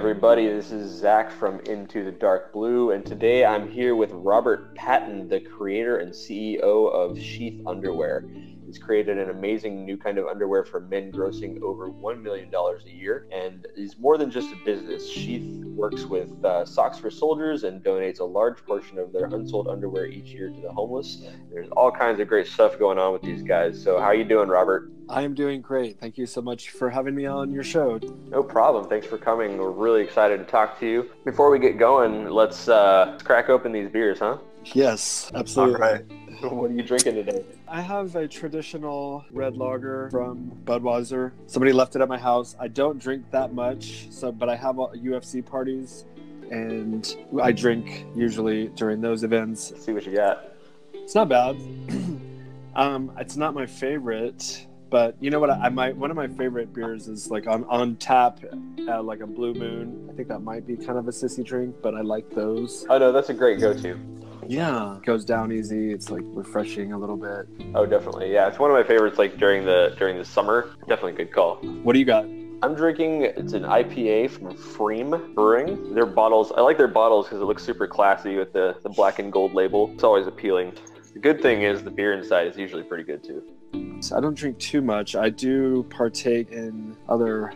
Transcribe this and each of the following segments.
everybody. This is Zach from Into the Dark Blue, and today I'm here with Robert Patton, the creator and CEO of Sheath Underwear. He's created an amazing new kind of underwear for men grossing over $1 million a year. And he's more than just a business. Sheath works with uh, Socks for Soldiers and donates a large portion of their unsold underwear each year to the homeless. There's all kinds of great stuff going on with these guys. So, how are you doing, Robert? I am doing great. Thank you so much for having me on your show. No problem. Thanks for coming. We're really excited to talk to you. Before we get going, let's, uh, let's crack open these beers, huh? Yes, absolutely. All right. What are you drinking today? I have a traditional red lager from Budweiser. Somebody left it at my house. I don't drink that much, so but I have UFC parties, and I drink usually during those events. Let's see what you got. It's not bad. um, it's not my favorite, but you know what? I, I might one of my favorite beers is like on on tap, at like a Blue Moon. I think that might be kind of a sissy drink, but I like those. Oh no, that's a great go-to. Yeah, goes down easy. It's like refreshing a little bit. Oh, definitely. Yeah, it's one of my favorites. Like during the during the summer, definitely a good call. What do you got? I'm drinking. It's an IPA from Freem Brewing. Their bottles. I like their bottles because it looks super classy with the the black and gold label. It's always appealing. The good thing is the beer inside is usually pretty good too. So I don't drink too much. I do partake in other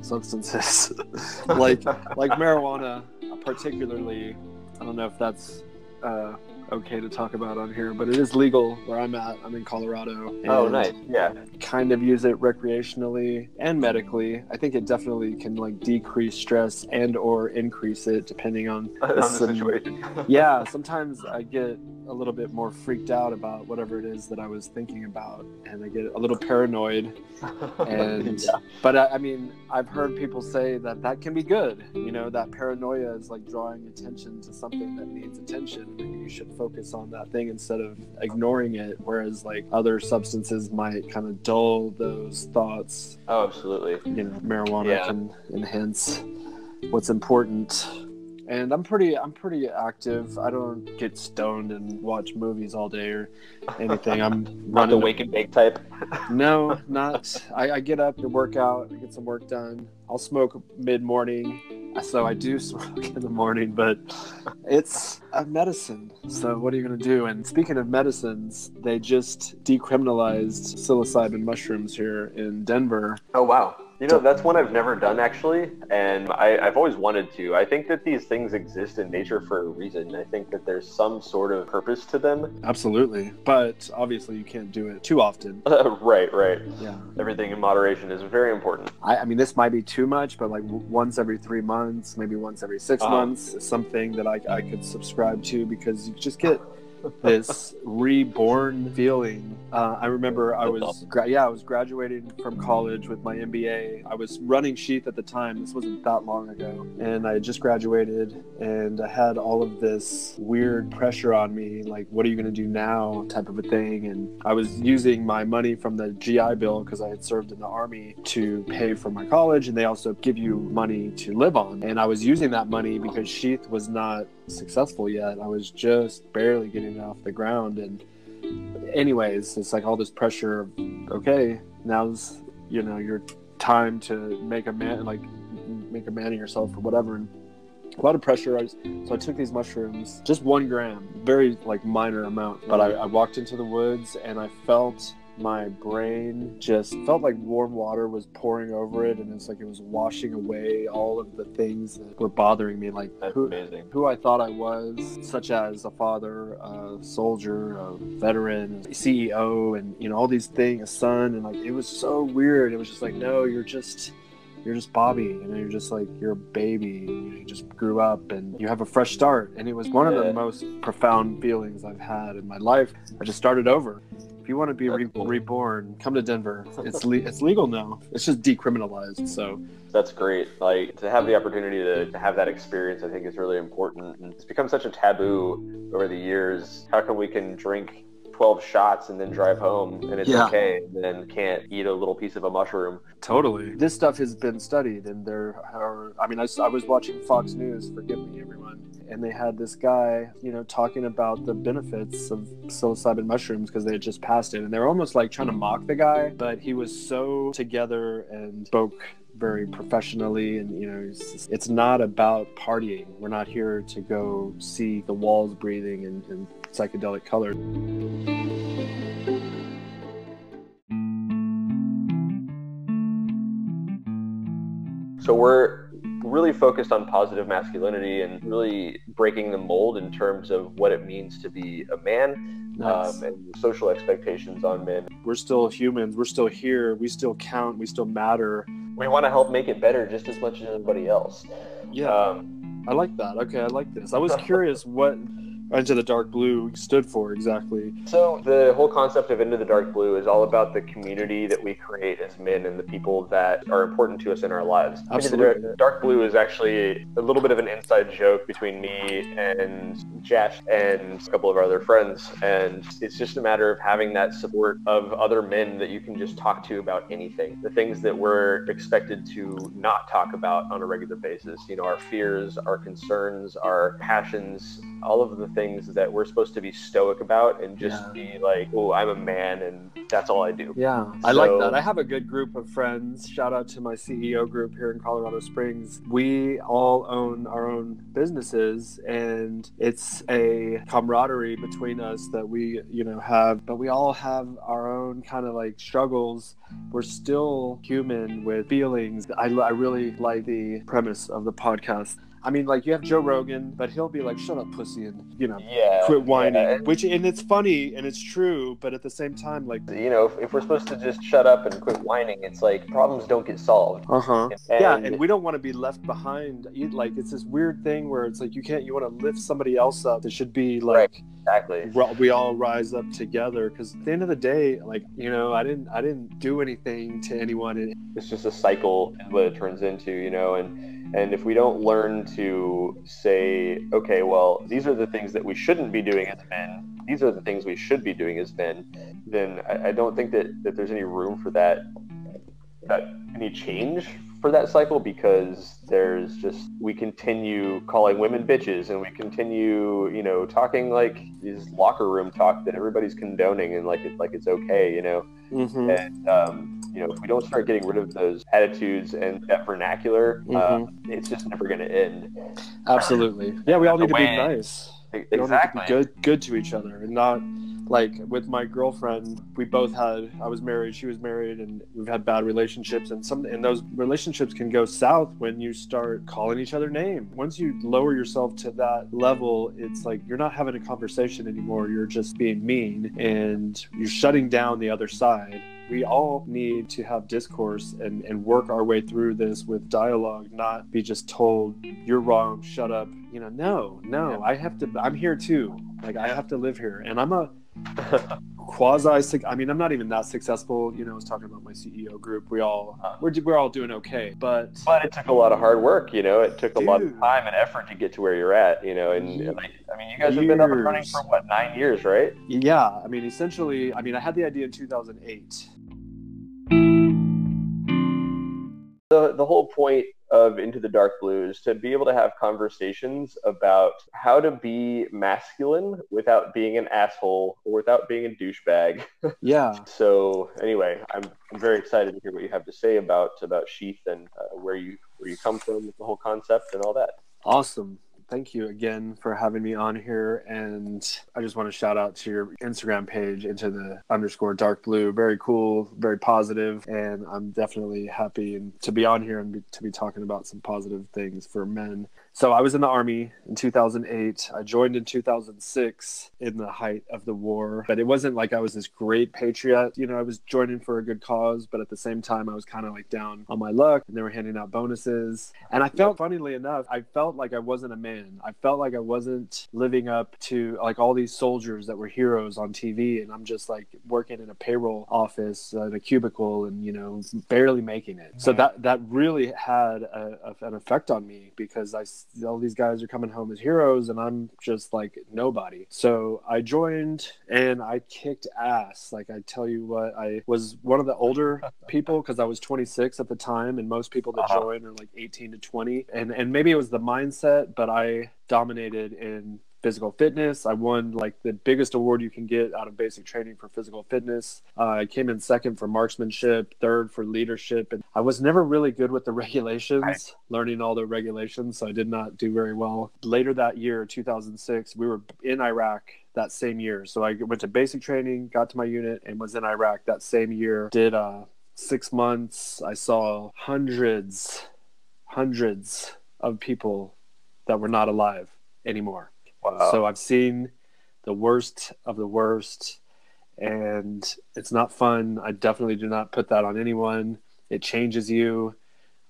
substances, like like marijuana, particularly. I don't know if that's uh, okay to talk about on here, but it is legal where I'm at. I'm in Colorado. Oh, nice. Yeah. Kind of use it recreationally and medically. I think it definitely can like decrease stress and or increase it depending on, on the situation. yeah. Sometimes I get a little bit more freaked out about whatever it is that I was thinking about, and I get a little paranoid. And yeah. but I, I, mean, I've heard people say that that can be good. You know, that paranoia is like drawing attention to something that needs attention, and you should focus on that thing instead of ignoring it. Whereas like other substances might kind of dull those thoughts. Oh, absolutely. You know, marijuana yeah. can enhance what's important and I'm pretty I'm pretty active. I don't get stoned and watch movies all day or anything. I'm not the wake and bake type. no, not. I, I get up and work out. I get some work done. I'll smoke mid morning, so I do smoke in the morning. But it's a medicine. So what are you gonna do? And speaking of medicines, they just decriminalized psilocybin mushrooms here in Denver. Oh wow! You know, that's one I've never done actually, and I, have always wanted to. I think that these things exist in nature for a reason. I think that there's some sort of purpose to them. Absolutely, but obviously you can't do it too often. right, right. Yeah. Everything in moderation is very important. I, I mean, this might be too much, but like once every three months, maybe once every 6 uh-huh. months, something that I, I could subscribe to because you just get this reborn feeling. Uh, I remember I was, gra- yeah, I was graduating from college with my MBA. I was running Sheath at the time. This wasn't that long ago, and I just graduated, and I had all of this weird pressure on me, like, what are you going to do now, type of a thing. And I was using my money from the GI Bill because I had served in the army to pay for my college, and they also give you money to live on. And I was using that money because Sheath was not successful yet. I was just barely getting off the ground. And, anyways, it's like all this pressure of, okay, now's, you know, your time to make a man, like, make a man of yourself or whatever. And a lot of pressure. I, so I took these mushrooms, just one gram, very like minor amount. But I, I walked into the woods and I felt my brain just felt like warm water was pouring over it and it's like it was washing away all of the things that were bothering me like who, amazing. who i thought i was such as a father a soldier a veteran a ceo and you know all these things a son and like it was so weird it was just like no you're just you're just Bobby, you know, you're just like you're a baby, you, you just grew up and you have a fresh start. And it was one of the most profound feelings I've had in my life. I just started over. If you want to be re- cool. reborn, come to Denver. It's le- it's legal now. It's just decriminalized. So that's great. Like to have the opportunity to, to have that experience, I think is really important. And it's become such a taboo over the years. How come we can drink 12 shots and then drive home and it's Yeah. okay, and then can't eat a little piece of a mushroom. Totally. This stuff has been studied, and there are. I mean, I was watching Fox News. Forgive me, everyone. And they had this guy, you know, talking about the benefits of psilocybin mushrooms because they had just passed it, and they were almost like trying to mock the guy, but he was so together and spoke very professionally and you know it's, it's not about partying. We're not here to go see the walls breathing in, in psychedelic colors So we're really focused on positive masculinity and really breaking the mold in terms of what it means to be a man Nice. um, and social expectations on men. we're still humans. We're still here. We still count. We still matter We want to help make it better just as much as anybody else. yeah Um, I like that. Okay, I like this. I was curious what Into the Dark Blue stood for exactly. So the whole concept of Into the Dark Blue is all about the community that we create as men and the people that are important to us in our lives. Into the Absolutely. Dark- Blue is actually a little bit of an inside joke between me and Jash and a couple of our other friends, and it's just a matter of having that support of other men that you can just talk to about anything. The things that we're expected to not talk about on a regular basis. You know, our fears, our concerns, our passions, all of the things that we're supposed to be stoic about and just Yeah. be like, oh, I'm a man and that's all I do. Yeah, I like that. I have a good group of friends. Shout out to my CEO group here in Colorado Springs. We all own our own businesses, and it's a camaraderie between us that we, you know, have. But we all have our own kind of like struggles. We're still human with feelings. I, I really like the premise of the podcast. I mean, like you have Joe Rogan, but he'll be like, "Shut up, pussy," and you know, Yeah. quit whining. yeah. Which and it's funny and it's true, but at the same time, like, You know, if, if we're supposed to just shut up and quit whining, it's like problems don't get solved. uh huh. Yeah, and we don't want to be left behind. Like it's this weird thing where it's like you can't. You want to lift somebody else up. It should be like exactly. we all rise up together. Because at the end of the day, like you know, I didn't. I didn't do anything to anyone. It's just a cycle, what it turns into, you know, and and if we don't learn to say, okay, well, these are the things that we shouldn't be doing as men, these are the things we should be doing as men, then I, I don't think that, that there's any room for that that any change for that cycle because there's just we continue calling women bitches and we continue you know talking like these locker room talk that everybody's condoning and like it's like it's okay you know? And um, you know if we don't start getting rid of those attitudes and that vernacular uh, it's just never going to end. Absolutely, yeah, we all need to be nice. We all need to exactly be good, good to each other, and not like with my girlfriend. We both had. I was married. She was married, and we've had bad relationships. And some, and those relationships can go south when you start calling each other name. Once you lower yourself to that level, it's like you're not having a conversation anymore. You're just being mean, and you're shutting down the other side. We all need to have discourse and, and work our way through this with dialogue, not be just told, you're wrong, shut up. You know, no, no, I have to, I'm here too. Like, I have to live here. And I'm a quasi, I mean, I'm not even that successful. You know, I was talking about my CEO group. We all, uh-huh. we're, we're all doing okay. But but it took a lot of hard work you know it took a lot of time and effort to get to where you're at you know and like i mean you guys have been up and running for what nine years right yeah, I mean, essentially, I mean, I had the idea in 2008. the, the whole point of Into the Dark Blues to be able to have conversations about how to be masculine without being an asshole or without being a douchebag. Yeah. So anyway, I'm, I'm very excited to hear what you have to say about about Sheath and uh, where you where you come from with the whole concept and all that. Awesome. Thank you again for having me on here. And I just want to shout out to your Instagram page, into the underscore dark blue. Very cool, very positive, And I'm definitely happy to be on here and be, to be talking about some positive things for men. So I was in the army in 2008. I joined in 2006 in the height of the war, but it wasn't like I was this great patriot. You know, I was joining for a good cause, but at the same time, I was kind of like down on my luck and they were handing out bonuses. And I felt, funnily enough, I felt like I wasn't a man. I felt like I wasn't living up to like all these soldiers that were heroes on TV. And I'm just like working in a payroll office uh, in a cubicle and, you know, barely making it. So that, that really had a, a, an effect on me because I, all these guys are coming home as heroes, and I'm just like nobody. So I joined, and I kicked ass. Like I tell you what, I was one of the older people because I was 26 at the time, and most people that Uh-huh. join are like 18 to 20. And and maybe it was the mindset, but I dominated in physical fitness. I won like the biggest award you can get out of basic training for physical fitness. Uh, I came in second for marksmanship, third for leadership, and I was never really good with the regulations, Right. learning all the regulations, so I did not do very well. Later that year, 2006, we were in Iraq that same year. So I went to basic training, got to my unit, and was in Iraq that same year. Did uh, six months. I saw hundreds, hundreds of people that were not alive anymore. Wow. So I've seen the worst of the worst, and it's not fun. I definitely do not put that on anyone. It changes you.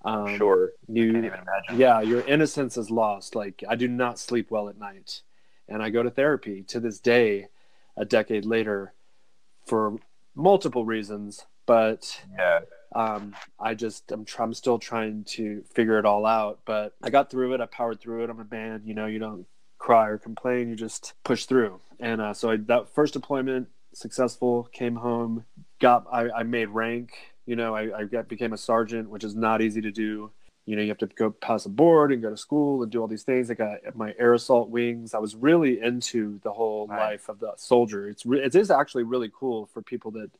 Um, sure. You, Can't even imagine. yeah, your innocence is lost. Like I do not sleep well at night, and I go to therapy to this day, a decade later, for multiple reasons. But Yeah. Um, I just I'm, tr- I'm still trying to figure it all out. But I got through it. I powered through it. I'm a man. You know, you don't cry or complain. You just push through. And uh, so I, that first deployment successful. Came home. Got I, I made rank. You know, I, I got, became a sergeant, which is not easy to do. You know, you have to go pass a board and go to school and do all these things. I got my air assault wings. I was really into the whole Right. life of the soldier. It's re- it is actually really cool for people that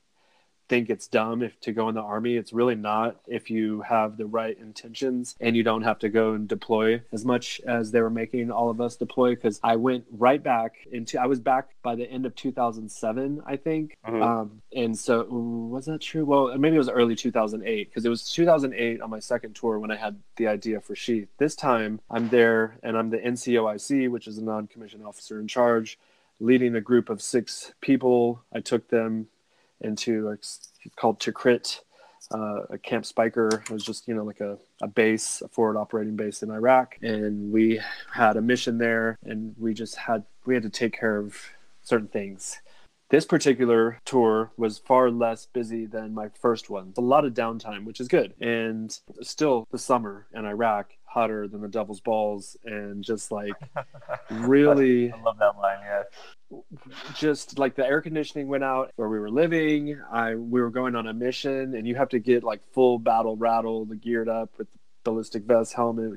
think it's dumb if to go in the army. It's really not if you have the right intentions and you don't have to go and deploy as much as they were making all of us deploy. Because I went right back into I was back by the end of 2007, I think. Mhm. Um, and so was that true? Well, maybe it was early 2008 because it was 2008 on my second tour when I had the idea for Sheath. This time I'm there and I'm the NCOIC, which is a non-commissioned officer in charge, leading a group of six people. I took them into a, called Tikrit, uh, a Camp Speicher. Was just you know like a, a base, a forward operating base in Iraq, and we had a mission there, and we just had we had to take care of certain things. This particular tour was far less busy than my first one. A lot of downtime, which is good, and still the summer in Iraq hotter than the devil's balls, and just like really I love that line. Yeah. just like the air conditioning went out where we were living. I we were going on a mission, and you have to get like full battle rattle, the geared up with ballistic vest, helmet,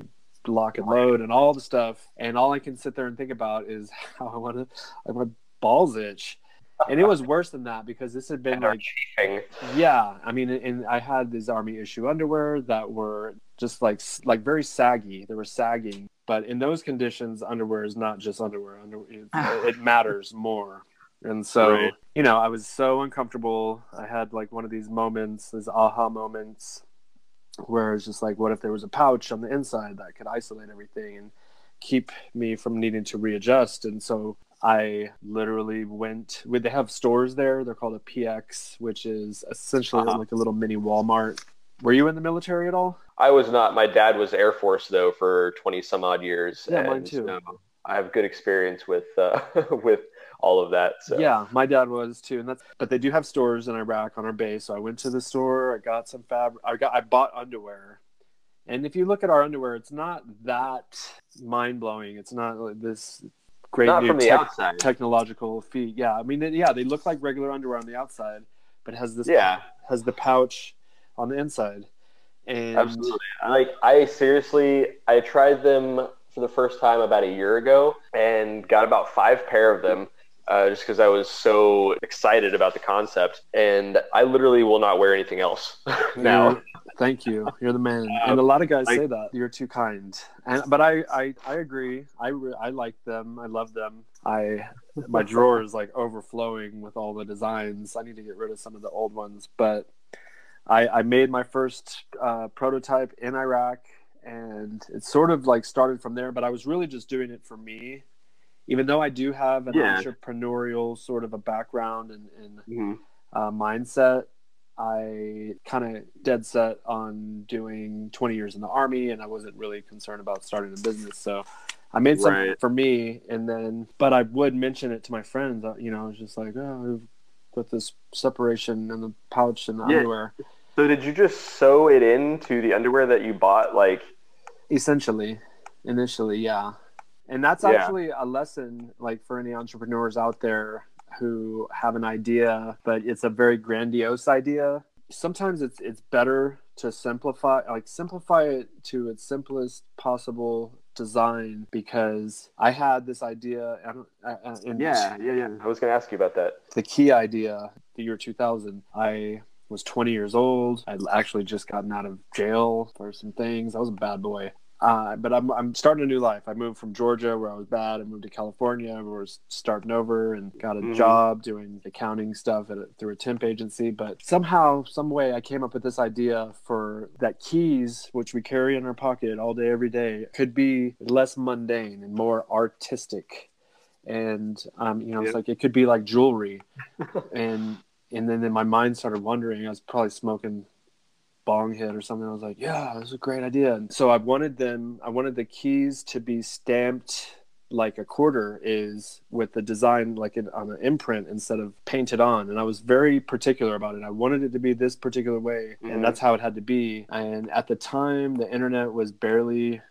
lock and load, and all the stuff. And all I can sit there and think about is how I want to, I my balls itch. And it was worse than that because this had been like chafing. yeah, I mean, and I had these army issue underwear that were just like like very saggy. They were sagging, but in those conditions, underwear is not just underwear. Under it, it matters more. And so, Right. you know, I was so uncomfortable. I had like one of these moments, these aha moments, where it's just like, what if there was a pouch on the inside that could isolate everything and keep me from needing to readjust? And so I literally went. With they have stores there. They're called a PX, which is essentially Uh-huh. like a little mini Walmart. Were you in the military at all? I was not. My dad was Air Force though for twenty some odd years. Yeah, mine too. so I have good experience with uh, with all of that. So. Yeah, my dad was too, and that's. But they do have stores in Iraq on our base. So I went to the store. I got some fabric. I got. I bought underwear, and if you look at our underwear, it's not that mind blowing. It's not like this great Not new from the tech- outside. technological feat. Yeah, I mean, yeah, they look like regular underwear on the outside, but has this. Yeah. has the pouch on the inside, and Absolutely. Like I seriously, I tried them for the first time about a year ago and got about five pair of them. Uh, just because I was so excited about the concept, and I literally will not wear anything else now. You're- thank you. You're the man. and a lot of guys I- say that you're too kind. And but I I, I agree. I re- I like them. I love them. I my drawer is like overflowing with all the designs. I need to get rid of some of the old ones, but I I made my first uh, prototype in Iraq, and it sort of like started from there. But I was really just doing it for me. Even though I do have an Yeah. entrepreneurial sort of a background and, and Mhm. uh, mindset. I kind of dead set on doing 20 years in the army, and I wasn't really concerned about starting a business. So I made something Right. for me, and then, but I would mention it to my friends. uh, You know, I was just like, oh, I've got this separation in the pouch and the Yeah. underwear. So did you just sew it into the underwear that you bought? Like, Essentially, initially, yeah. And that's Yeah. actually a lesson, like for any entrepreneurs out there who have an idea, but it's a very grandiose idea. Sometimes it's it's better to simplify, like simplify it to its simplest possible design. Because I had this idea, I don't, uh, and yeah, yeah, yeah. I was going to ask you about that. the key idea, the year 2000, I was 20 years old. I'd actually just gotten out of jail for some things. I was a bad boy. Uh, but I'm, I'm starting a new life. I moved from Georgia, where I was bad. I moved to California, where I was starting over and got a Mhm. job doing accounting stuff at a, through a temp agency. But somehow, some way, I came up with this idea for that keys, which we carry in our pocket all day, every day, could be less mundane and more artistic. And um, you know, it's like it could be like jewelry, and and then, then my mind started wondering. I was probably smoking bong hit or something. I was like, yeah, this is a great idea. And so I wanted them. I wanted the keys to be stamped like a quarter is with the design like in, on an imprint instead of painted on and i was very particular about it i wanted it to be this particular way Mhm. and that's how it had to be and at the time the internet was barely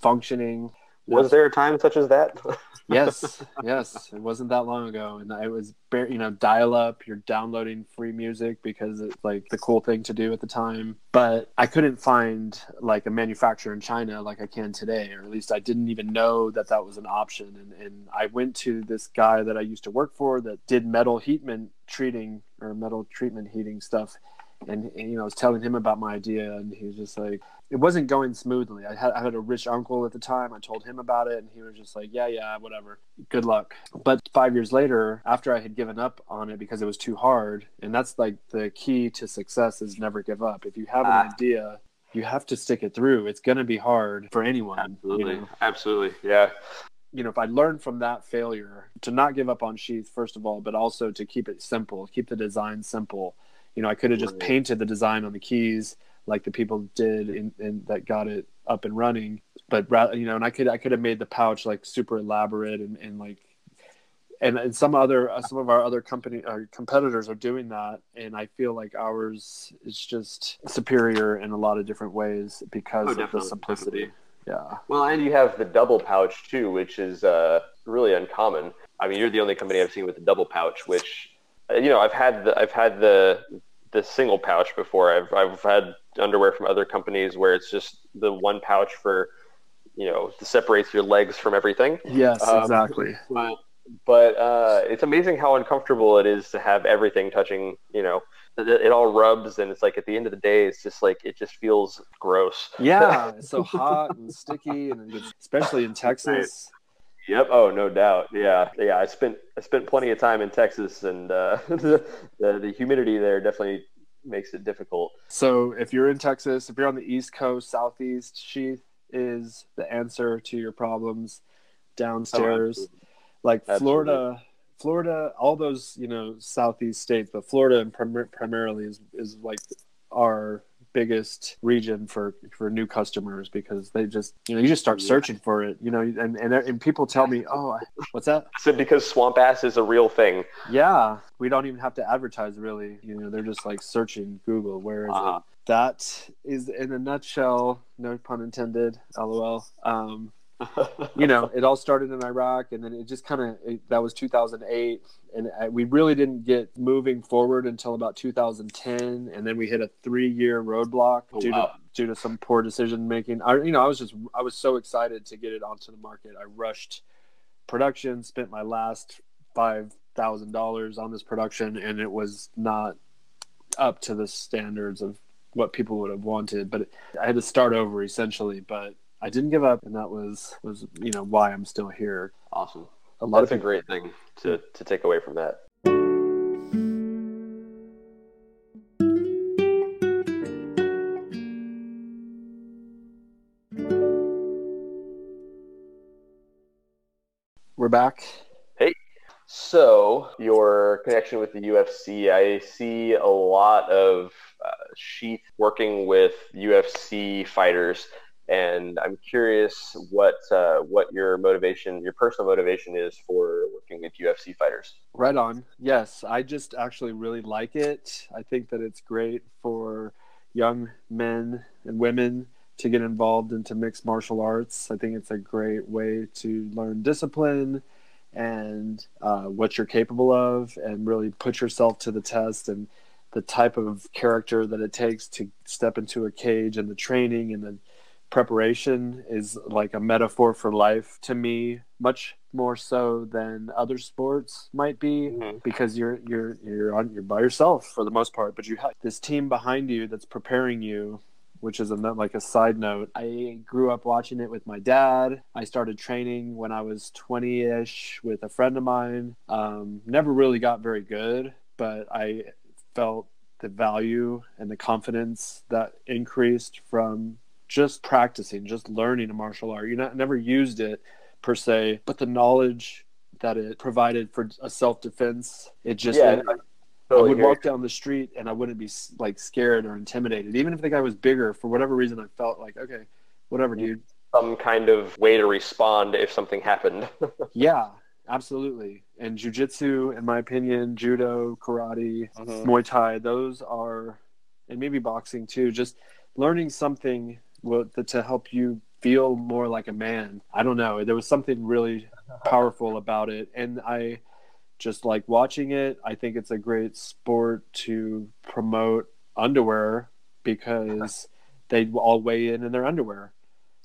functioning Was there a time such as that? yes, yes. It wasn't that long ago, and it was bare, you know dial up. You're downloading free music because it's like the cool thing to do at the time. But I couldn't find like a manufacturer in China like I can today, or at least I didn't even know that that was an option. And and I went to this guy that I used to work for that did metal heatment treating or metal treatment heating stuff. And, and you know, I was telling him about my idea, and he was just like, it wasn't going smoothly. I had I had a rich uncle at the time. I told him about it, and he was just like, "Yeah, yeah, whatever. Good luck." But five years later, after I had given up on it because it was too hard, and that's like the key to success is never give up. If you have an Ah. idea, you have to stick it through. It's going to be hard for anyone. Absolutely. You know? Absolutely. Yeah. you know, if I learned from that failure to not give up on Sheath, first of all, but also to keep it simple, keep the design simple. You know, I could have just Right. painted the design on the keys like the people did in, in that got it up and running. But rather, you know, and I could I could have made the pouch like super elaborate and, and like and, and some other uh, some of our other company our competitors are doing that and i feel like ours is just superior in a lot of different ways because Oh, of the simplicity definitely. yeah Well, and you have the double pouch too, which is uh, really uncommon. I mean, you're the only company I've seen with the double pouch, which uh, you know I've had the I've had the the single pouch before. I've I've had underwear from other companies where it's just the one pouch for you know separates your legs from everything. yes Um, exactly But but uh, it's amazing how uncomfortable it is to have everything touching. You know, it, it all rubs, and it's like at the end of the day, it's just like it just feels gross. Yeah, it's so hot and sticky, and especially in Texas. Yep. Oh, no doubt. Yeah. Yeah. I spent I spent plenty of time in Texas, and uh, the, the the humidity there definitely makes it difficult. So if you're in Texas, if you're on the East Coast, Southeast, sheath is the answer to your problems downstairs. absolutely. like Absolutely. Florida, Florida, all those you know Southeast states, but Florida and prim- primarily is is like our biggest region for for new customers because they just you know you just start searching for it you know and and, and people tell me oh what's that So because swamp ass is a real thing. Yeah, we don't even have to advertise really. You know, they're just like searching Google. Where is Uh-huh. it? That is in a nutshell. No pun intended. LOL. Um, you know, it all started in Iraq, and then it just kind of that was 2008, and I, we really didn't get moving forward until about 2010, and then we hit a three-year roadblock Oh, due wow. to due to some poor decision making. I, you know, I was just I was so excited to get it onto the market. I rushed production, spent my last five thousand dollars on this production, and it was not up to the standards of what people would have wanted. But I had to start over essentially. But I didn't give up, and that was was you know why I'm still here. awesome. A lot That's a of people, great thing to to take away from that. we're back. Hey. So your connection with the UFC, I see a lot of uh, Sheath working with UFC fighters, and I'm curious what uh, what your motivation, your personal motivation is for working with UFC fighters. Right on. Yes, I just actually really like it. I think that it's great for young men and women to get involved into mixed martial arts. I think it's a great way to learn discipline and uh, what you're capable of and really put yourself to the test and the type of character that it takes to step into a cage and the training and the preparation is like a metaphor for life to me much more so than other sports might be mm-hmm. because you're you're you're on you're by yourself for the most part but you have this team behind you that's preparing you which is a, like a side note. I grew up watching it with my dad. I started training when I was 20 ish with a friend of mine. Um, never really got very good, but I felt the value and the confidence that increased from just practicing, just learning a martial art. You know, never used it per se, but the knowledge that it provided for a self defense, it just yeah, it, totally I would walk down the street and I wouldn't be like scared or intimidated, even if the guy was bigger. For whatever reason, I felt like okay, whatever, dude. Some kind of way to respond if something happened. yeah, absolutely. And jujitsu, in my opinion, judo, karate, mm-hmm. Muay Thai, those are, and maybe boxing too. Just learning something to help you feel more like a man. I don't know. There was something really powerful about it, and I just like watching it. I think it's a great sport to promote underwear because they all weigh in in their underwear.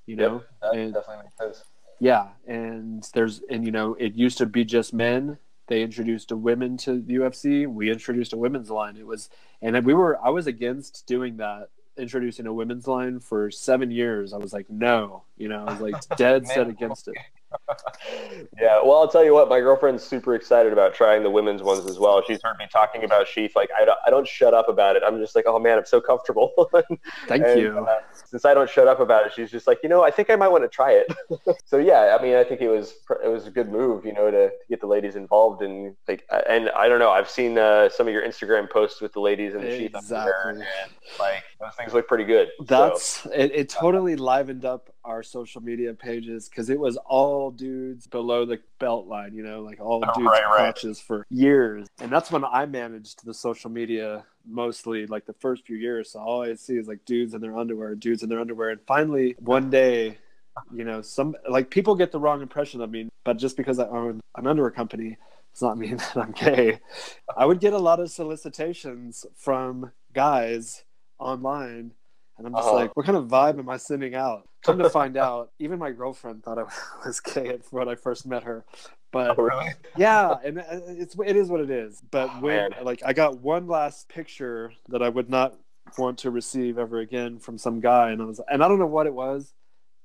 You know, yep, and, definitely makes sense. Yeah, and there's and you know it used to be just men. They introduced a women to the UFC. We introduced a women's line. It was and we were I was against doing that introducing a women's line for seven years. I was like, no, you know, I was like dead set against it. yeah, well, I'll tell you what, my girlfriend's super excited about trying the women's ones as well. She's heard me talking about Sheath. Like, I don't, I don't shut up about it. I'm just like, oh man, I'm so comfortable. Thank and, you. Uh, since I don't shut up about it, she's just like, you know, I think I might want to try it. so yeah, I mean, I think it was it was a good move, you know, to, to get the ladies involved and like, and I don't know, I've seen uh, some of your Instagram posts with the ladies and the Sheath exactly. and like those things look pretty good. That's so. it, it. Totally livened up our social media pages because it was all dudes below the belt line, you know, like all oh, dudes right, crotches right. for years. And that's when I managed the social media mostly like the first few years. So all I see is like dudes in their underwear, dudes in their underwear. And finally one day, you know, some like people get the wrong impression of me, but just because I own an underwear company, does not mean that I'm gay. I would get a lot of solicitations from guys online and I'm just uh-huh. like, what kind of vibe am I sending out? Come to find out, even my girlfriend thought I was gay when I first met her. But oh, really? yeah, and uh, it's it is what it is. But oh, when man. like I got one last picture that I would not want to receive ever again from some guy, and I was and I don't know what it was.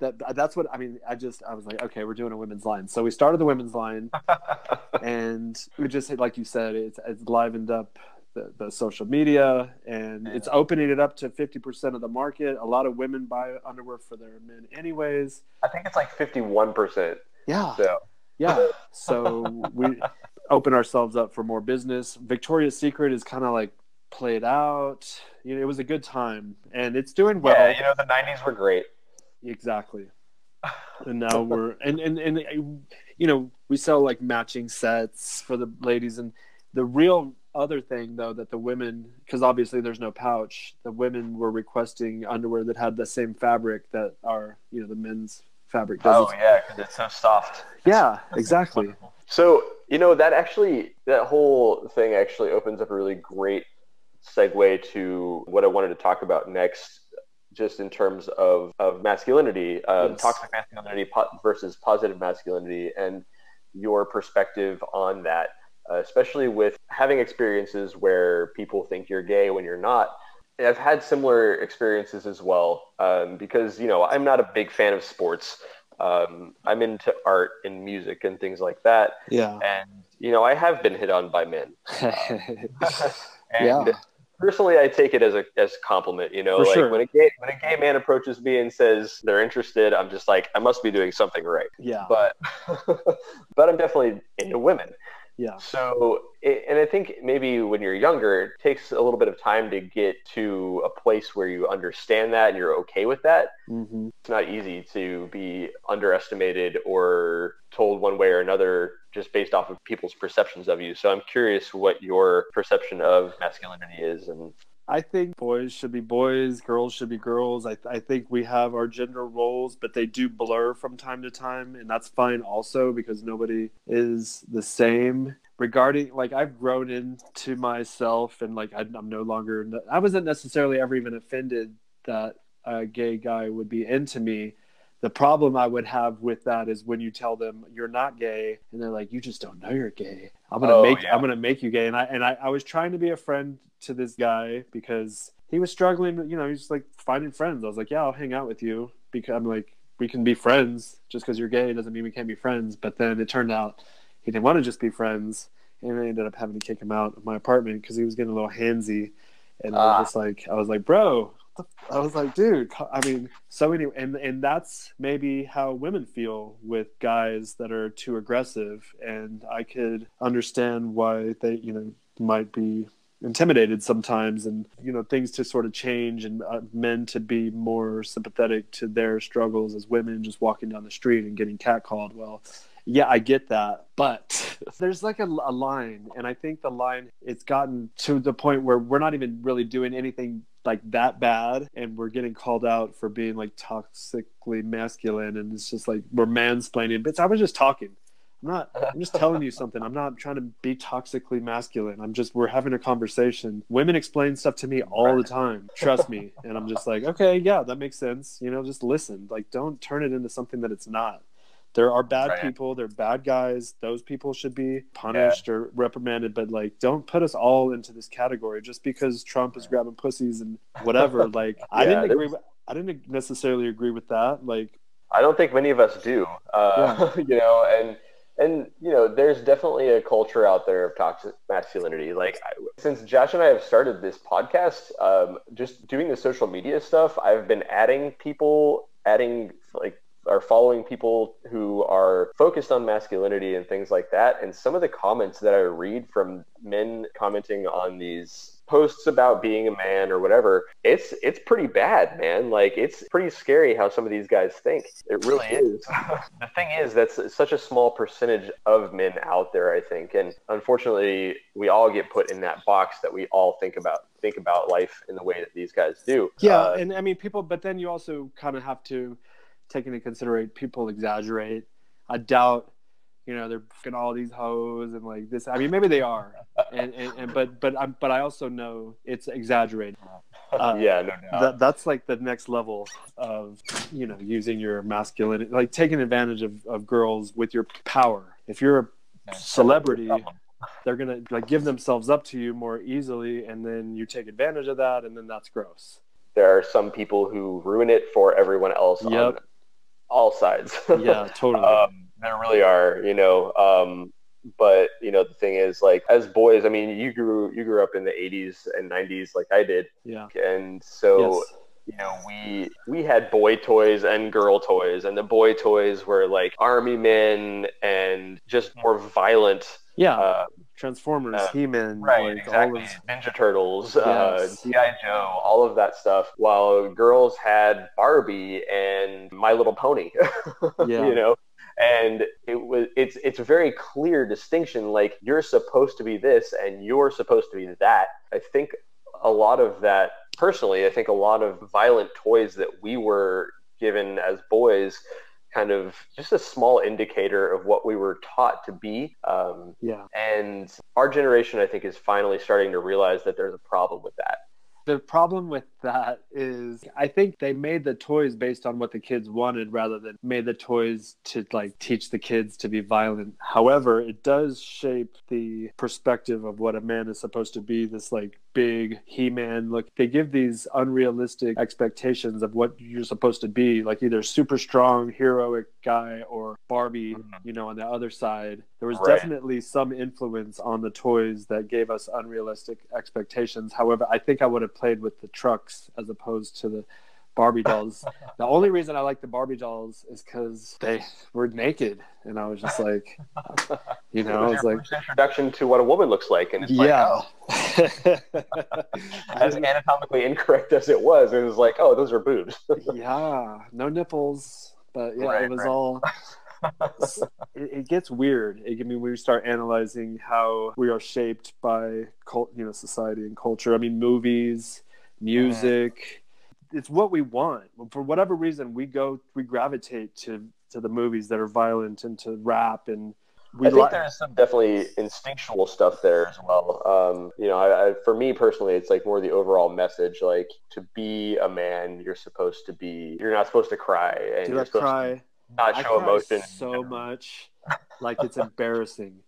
That that's what I mean. I just I was like, okay, we're doing a women's line. So we started the women's line, and we just like you said, it's it's livened up the, the social media and yeah. it's opening it up to 50% of the market. A lot of women buy underwear for their men anyways. I think it's like 51%. Yeah. So. Yeah. So we open ourselves up for more business. Victoria's Secret is kind of like played out. You know, it was a good time and it's doing well. Yeah, you know, the 90s were great. Exactly. and now we're and, and and you know we sell like matching sets for the ladies and the real other thing though that the women because obviously there's no pouch the women were requesting underwear that had the same fabric that our you know the men's fabric does. Oh yeah because it's so soft. Yeah exactly. so you know that actually that whole thing actually opens up a really great segue to what i wanted to talk about next just in terms of, of masculinity um, yes. toxic masculinity po- versus positive masculinity and your perspective on that especially with having experiences where people think you're gay when you're not. I've had similar experiences as well um, because, you know, I'm not a big fan of sports. Um, I'm into art and music and things like that. Yeah. And, you know, I have been hit on by men. and yeah. personally, I take it as a, as compliment, you know, For like sure. when a gay, when a gay man approaches me and says they're interested, I'm just like, I must be doing something right. Yeah. But, but I'm definitely into women. Yeah. So, and I think maybe when you're younger, it takes a little bit of time to get to a place where you understand that and you're okay with that. Mm-hmm. It's not easy to be underestimated or told one way or another just based off of people's perceptions of you. So I'm curious what your perception of masculinity is and I think boys should be boys, girls should be girls. I, I think we have our gender roles, but they do blur from time to time, and that's fine also because nobody is the same. Regarding like I've grown into myself, and like I, I'm no longer. I wasn't necessarily ever even offended that a gay guy would be into me. The problem I would have with that is when you tell them you're not gay, and they're like, "You just don't know you're gay." I'm gonna Oh, make yeah. I'm gonna make you gay, and I and I, I was trying to be a friend to this guy because he was struggling. You know, he's like finding friends. I was like, "Yeah, I'll hang out with you," because I'm like, we can be friends. Just because you're gay doesn't mean we can't be friends. But then it turned out he didn't want to just be friends, and I ended up having to kick him out of my apartment because he was getting a little handsy, and I Ah. was just like, I was like, bro. I was like, dude. I mean, so anyway, and and that's maybe how women feel with guys that are too aggressive, and I could understand why they, you know, might be intimidated sometimes, and you know, things to sort of change, and uh, men to be more sympathetic to their struggles as women just walking down the street and getting catcalled. Well, yeah, I get that, but there's like a, a line, and I think the line it's gotten to the point where we're not even really doing anything like that bad, and we're getting called out for being like toxically masculine, and it's just like we're mansplaining. But I was just talking. I'm not. I'm just telling you something. I'm not trying to be toxically masculine. I'm just. We're having a conversation. Women explain stuff to me all the time. Trust me, and I'm just like, okay, yeah, that makes sense. You know, just listen. Like, don't turn it into something that it's not. There are bad Right. people. They're bad guys. Those people should be punished or reprimanded. But like, don't put us all into this category just because Trump is grabbing pussies and whatever. Like, I didn't agree. With, I didn't necessarily agree with that. Like, I don't think many of us do. Uh, you know, and and you know, there's definitely a culture out there of toxic masculinity. Like I, since Jash and I have started this podcast, um, just doing the social media stuff, I've been adding people, adding like are following people who are focused on masculinity and things like that. And some of the comments that I read from men commenting on these posts about being a man or whatever, it's it's pretty bad, man. Like it's pretty scary how some of these guys think. It really is. the thing is that's such a small percentage of men out there, I think. And unfortunately, we all get put in that box that we all think about think about life in the way that these guys do. Yeah, Uh, and I mean people, but then you also kind of have to take into consideration people exaggerate. I doubt, you know, they're fucking all these hoes and like this. I mean, maybe they are, and and, and but but I but I also know it's exaggerated. Uh, yeah, no doubt. That that's like the next level of you know using your masculinity, like taking advantage of of girls with your power. If you're a celebrity, they're gonna like give themselves up to you more easily, and then you take advantage of that, and then that's gross. there are some people who ruin it for everyone else Yep. All sides. Yeah, totally. um, there really are, you know. Um, but you know, the thing is, like, as boys, I mean, you grew you grew up in the '80s and '90s, like I did, yeah. and so yes. you know, we we had boy toys and girl toys, and the boy toys were like army men and just more violent. Yeah. Uh, Transformers, uh, He-Man, Right, like exactly. all of Ninja Turtles, uh, GI Joe, all of that stuff. While girls had Barbie and My Little Pony, Yeah. you know, and it was it's it's a very clear distinction. Like you're supposed to be this and you're supposed to be that. I think a lot of that, personally, I think a lot of violent toys that we were given as boys. Kind of just a small indicator of what we were taught to be. Um, yeah. and our generation, I think, is finally starting to realize that there's a problem with that. The problem with that is I think they made the toys based on what the kids wanted rather than made the toys to like teach the kids to be violent. However, it does shape the perspective of what a man is supposed to be, this like big he-man look. They give these unrealistic expectations of what you're supposed to be, like either super strong heroic guy or Barbie, Mhm. you know, on the other side. There was Right. definitely some influence on the toys that gave us unrealistic expectations. However, I think I would have played with the trucks as opposed to the Barbie dolls. the only reason I like the Barbie dolls is because they were naked, and I was just like, you know, I it was like, introduction to what a woman looks like, and it's like, yeah. oh, as anatomically incorrect as it was, it was like, oh, those are boobs. yeah, no nipples, but yeah, Right, it was right. all it, it, gets weird. It, I mean, when we start analyzing how we are shaped by cult, you know, society and culture. I mean, movies, mm-hmm. music. It's what we want. For whatever reason, we go, we gravitate to to the movies that are violent and to rap and we I think there's some definitely instinctual stuff there as well. Um, you know, I, I, for me personally, it's like more the overall message. Like to be a man, you're supposed to be. You're not supposed to cry. And Do you're supposed cry? To not show emotion so much, like it's embarrassing.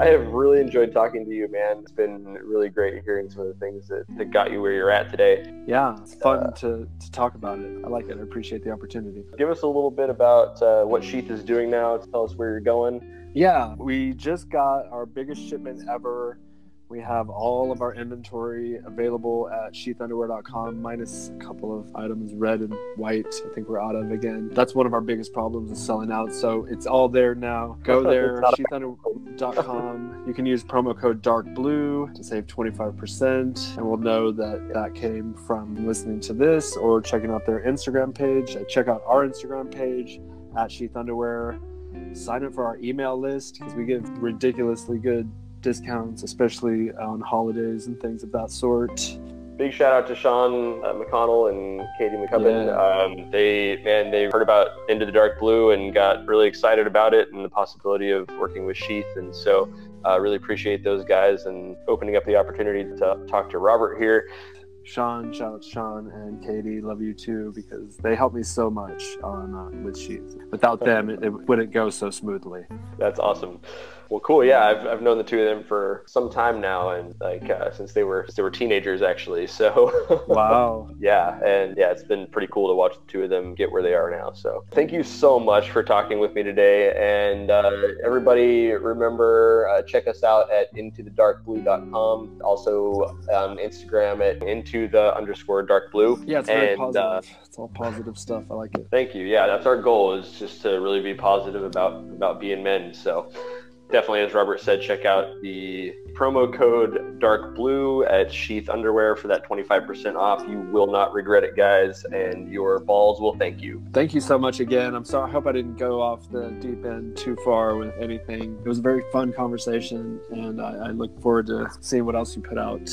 I have really enjoyed talking to you, man. It's been really great hearing some of the things that, that got you where you're at today. Yeah, it's fun uh, to, to talk about it. I like it. I appreciate the opportunity. Give us a little bit about uh, what Sheath is doing now. Tell us where you're going. Yeah, we just got our biggest shipment ever we have all of our inventory available at sheathunderwear.com, minus a couple of items, red and white. I think we're out of again. That's one of our biggest problems is selling out. So it's all there now. Go there, sheathunderwear.com. You can use promo code dark blue to save 25%, and we'll know that that came from listening to this or checking out their Instagram page. Check out our Instagram page at Sheath Underwear. Sign up for our email list because we give ridiculously good discounts, especially on holidays and things of that sort. Big shout out to Sean uh, McConnell and Katie McCubbin. Yeah. Um, they man, they heard about Into the Dark Blue and got really excited about it and the possibility of working with Sheath. And so, uh, really appreciate those guys and opening up the opportunity to talk to Robert here. Sean, shout out to Sean and Katie, love you too because they helped me so much on uh, with Sheath. Without them, it, it wouldn't go so smoothly. That's awesome. Well, cool. Yeah, I've, I've known the two of them for some time now, and like uh, since they were since they were teenagers, actually. So wow. yeah, and yeah, it's been pretty cool to watch the two of them get where they are now. So thank you so much for talking with me today, and uh, everybody remember uh, check us out at intothedarkblue.com. Also on Instagram at into the underscore dark blue. Yeah, it's very and, uh, positive. it's all positive stuff. I like it. Thank you. Yeah, that's our goal is just to really be positive about about being men. So definitely, as Robert said, check out the promo code Dark Blue at Sheath Underwear for that 25% off. You will not regret it, guys, and your balls will thank you. Thank you so much again. I'm sorry. I hope I didn't go off the deep end too far with anything. It was a very fun conversation, and I, I look forward to seeing what else you put out.